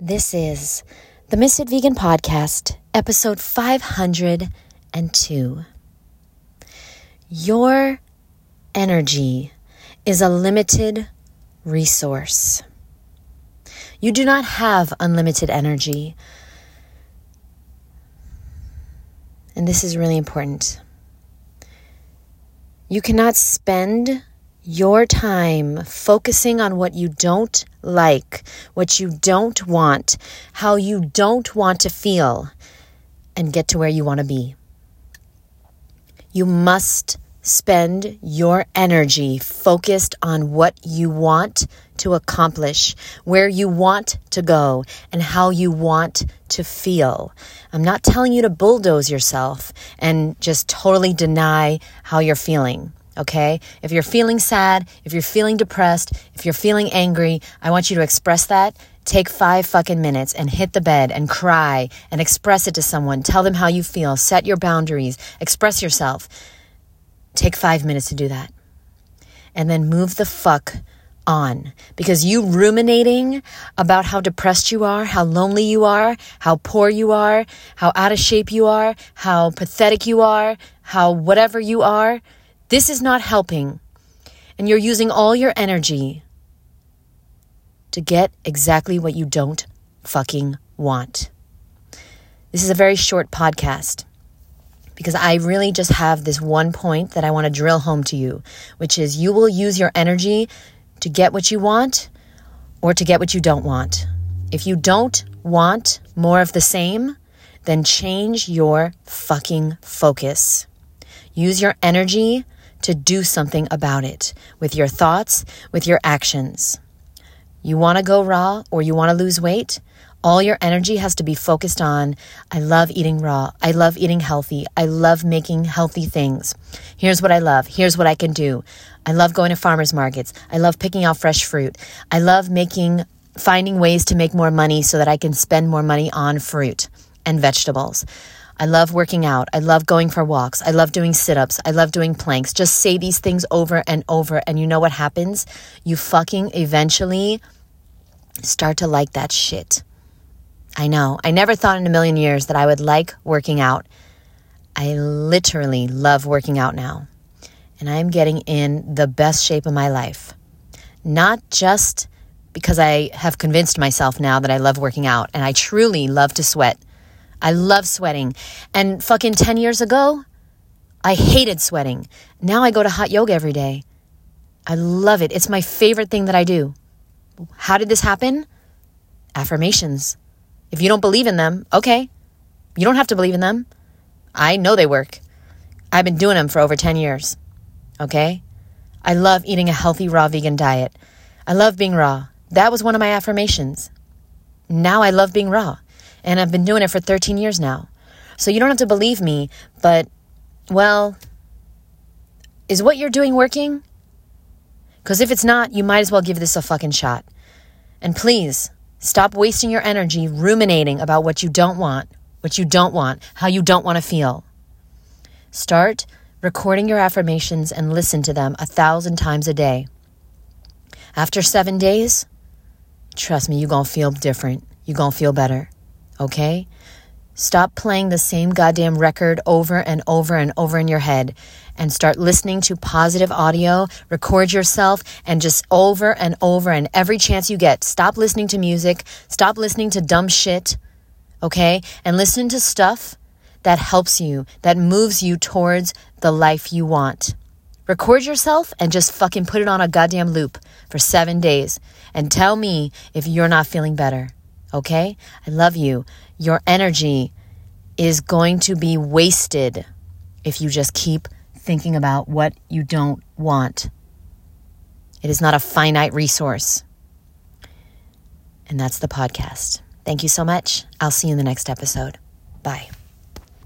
This is the Misfit Vegan Podcast, episode 502. Your energy is a limited resource. You do not have unlimited energy. And this is really important. You cannot spend your time focusing on what you don't like, what you don't want, how you don't want to feel, and get to where you want to be. You must spend your energy focused on what you want to accomplish, where you want to go, and how you want to feel. I'm not telling you to bulldoze yourself and just totally deny how you're feeling okay? If you're feeling sad, if you're feeling depressed, if you're feeling angry, I want you to express that. Take five fucking minutes and hit the bed and cry and express it to someone. Tell them how you feel. Set your boundaries. Express yourself. Take five minutes to do that. And then move the fuck on because you ruminating about how depressed you are, how lonely you are, how poor you are, how out of shape you are, how pathetic you are, how whatever you are, this is not helping. And you're using all your energy to get exactly what you don't fucking want. This is a very short podcast because I really just have this one point that I want to drill home to you, which is you will use your energy to get what you want or to get what you don't want. If you don't want more of the same, then change your fucking focus. Use your energy to do something about it with your thoughts, with your actions. You want to go raw or you want to lose weight? All your energy has to be focused on I love eating raw. I love eating healthy. I love making healthy things. Here's what I love. Here's what I can do. I love going to farmers markets. I love picking out fresh fruit. I love making finding ways to make more money so that I can spend more money on fruit and vegetables. I love working out. I love going for walks. I love doing sit ups. I love doing planks. Just say these things over and over. And you know what happens? You fucking eventually start to like that shit. I know. I never thought in a million years that I would like working out. I literally love working out now. And I'm getting in the best shape of my life. Not just because I have convinced myself now that I love working out and I truly love to sweat. I love sweating. And fucking 10 years ago, I hated sweating. Now I go to hot yoga every day. I love it. It's my favorite thing that I do. How did this happen? Affirmations. If you don't believe in them, okay. You don't have to believe in them. I know they work. I've been doing them for over 10 years. Okay? I love eating a healthy raw vegan diet. I love being raw. That was one of my affirmations. Now I love being raw. And I've been doing it for 13 years now. So you don't have to believe me, but, well, is what you're doing working? Because if it's not, you might as well give this a fucking shot. And please, stop wasting your energy ruminating about what you don't want, what you don't want, how you don't want to feel. Start recording your affirmations and listen to them a thousand times a day. After seven days, trust me, you're going to feel different. You're going to feel better okay? Stop playing the same goddamn record over and over and over in your head and start listening to positive audio. Record yourself and just over and over and every chance you get, stop listening to music. Stop listening to dumb shit, okay? And listen to stuff that helps you, that moves you towards the life you want. Record yourself and just fucking put it on a goddamn loop for seven days and tell me if you're not feeling better. Okay? I love you. Your energy is going to be wasted if you just keep thinking about what you don't want. It is not a finite resource. And that's the podcast. Thank you so much. I'll see you in the next episode. Bye.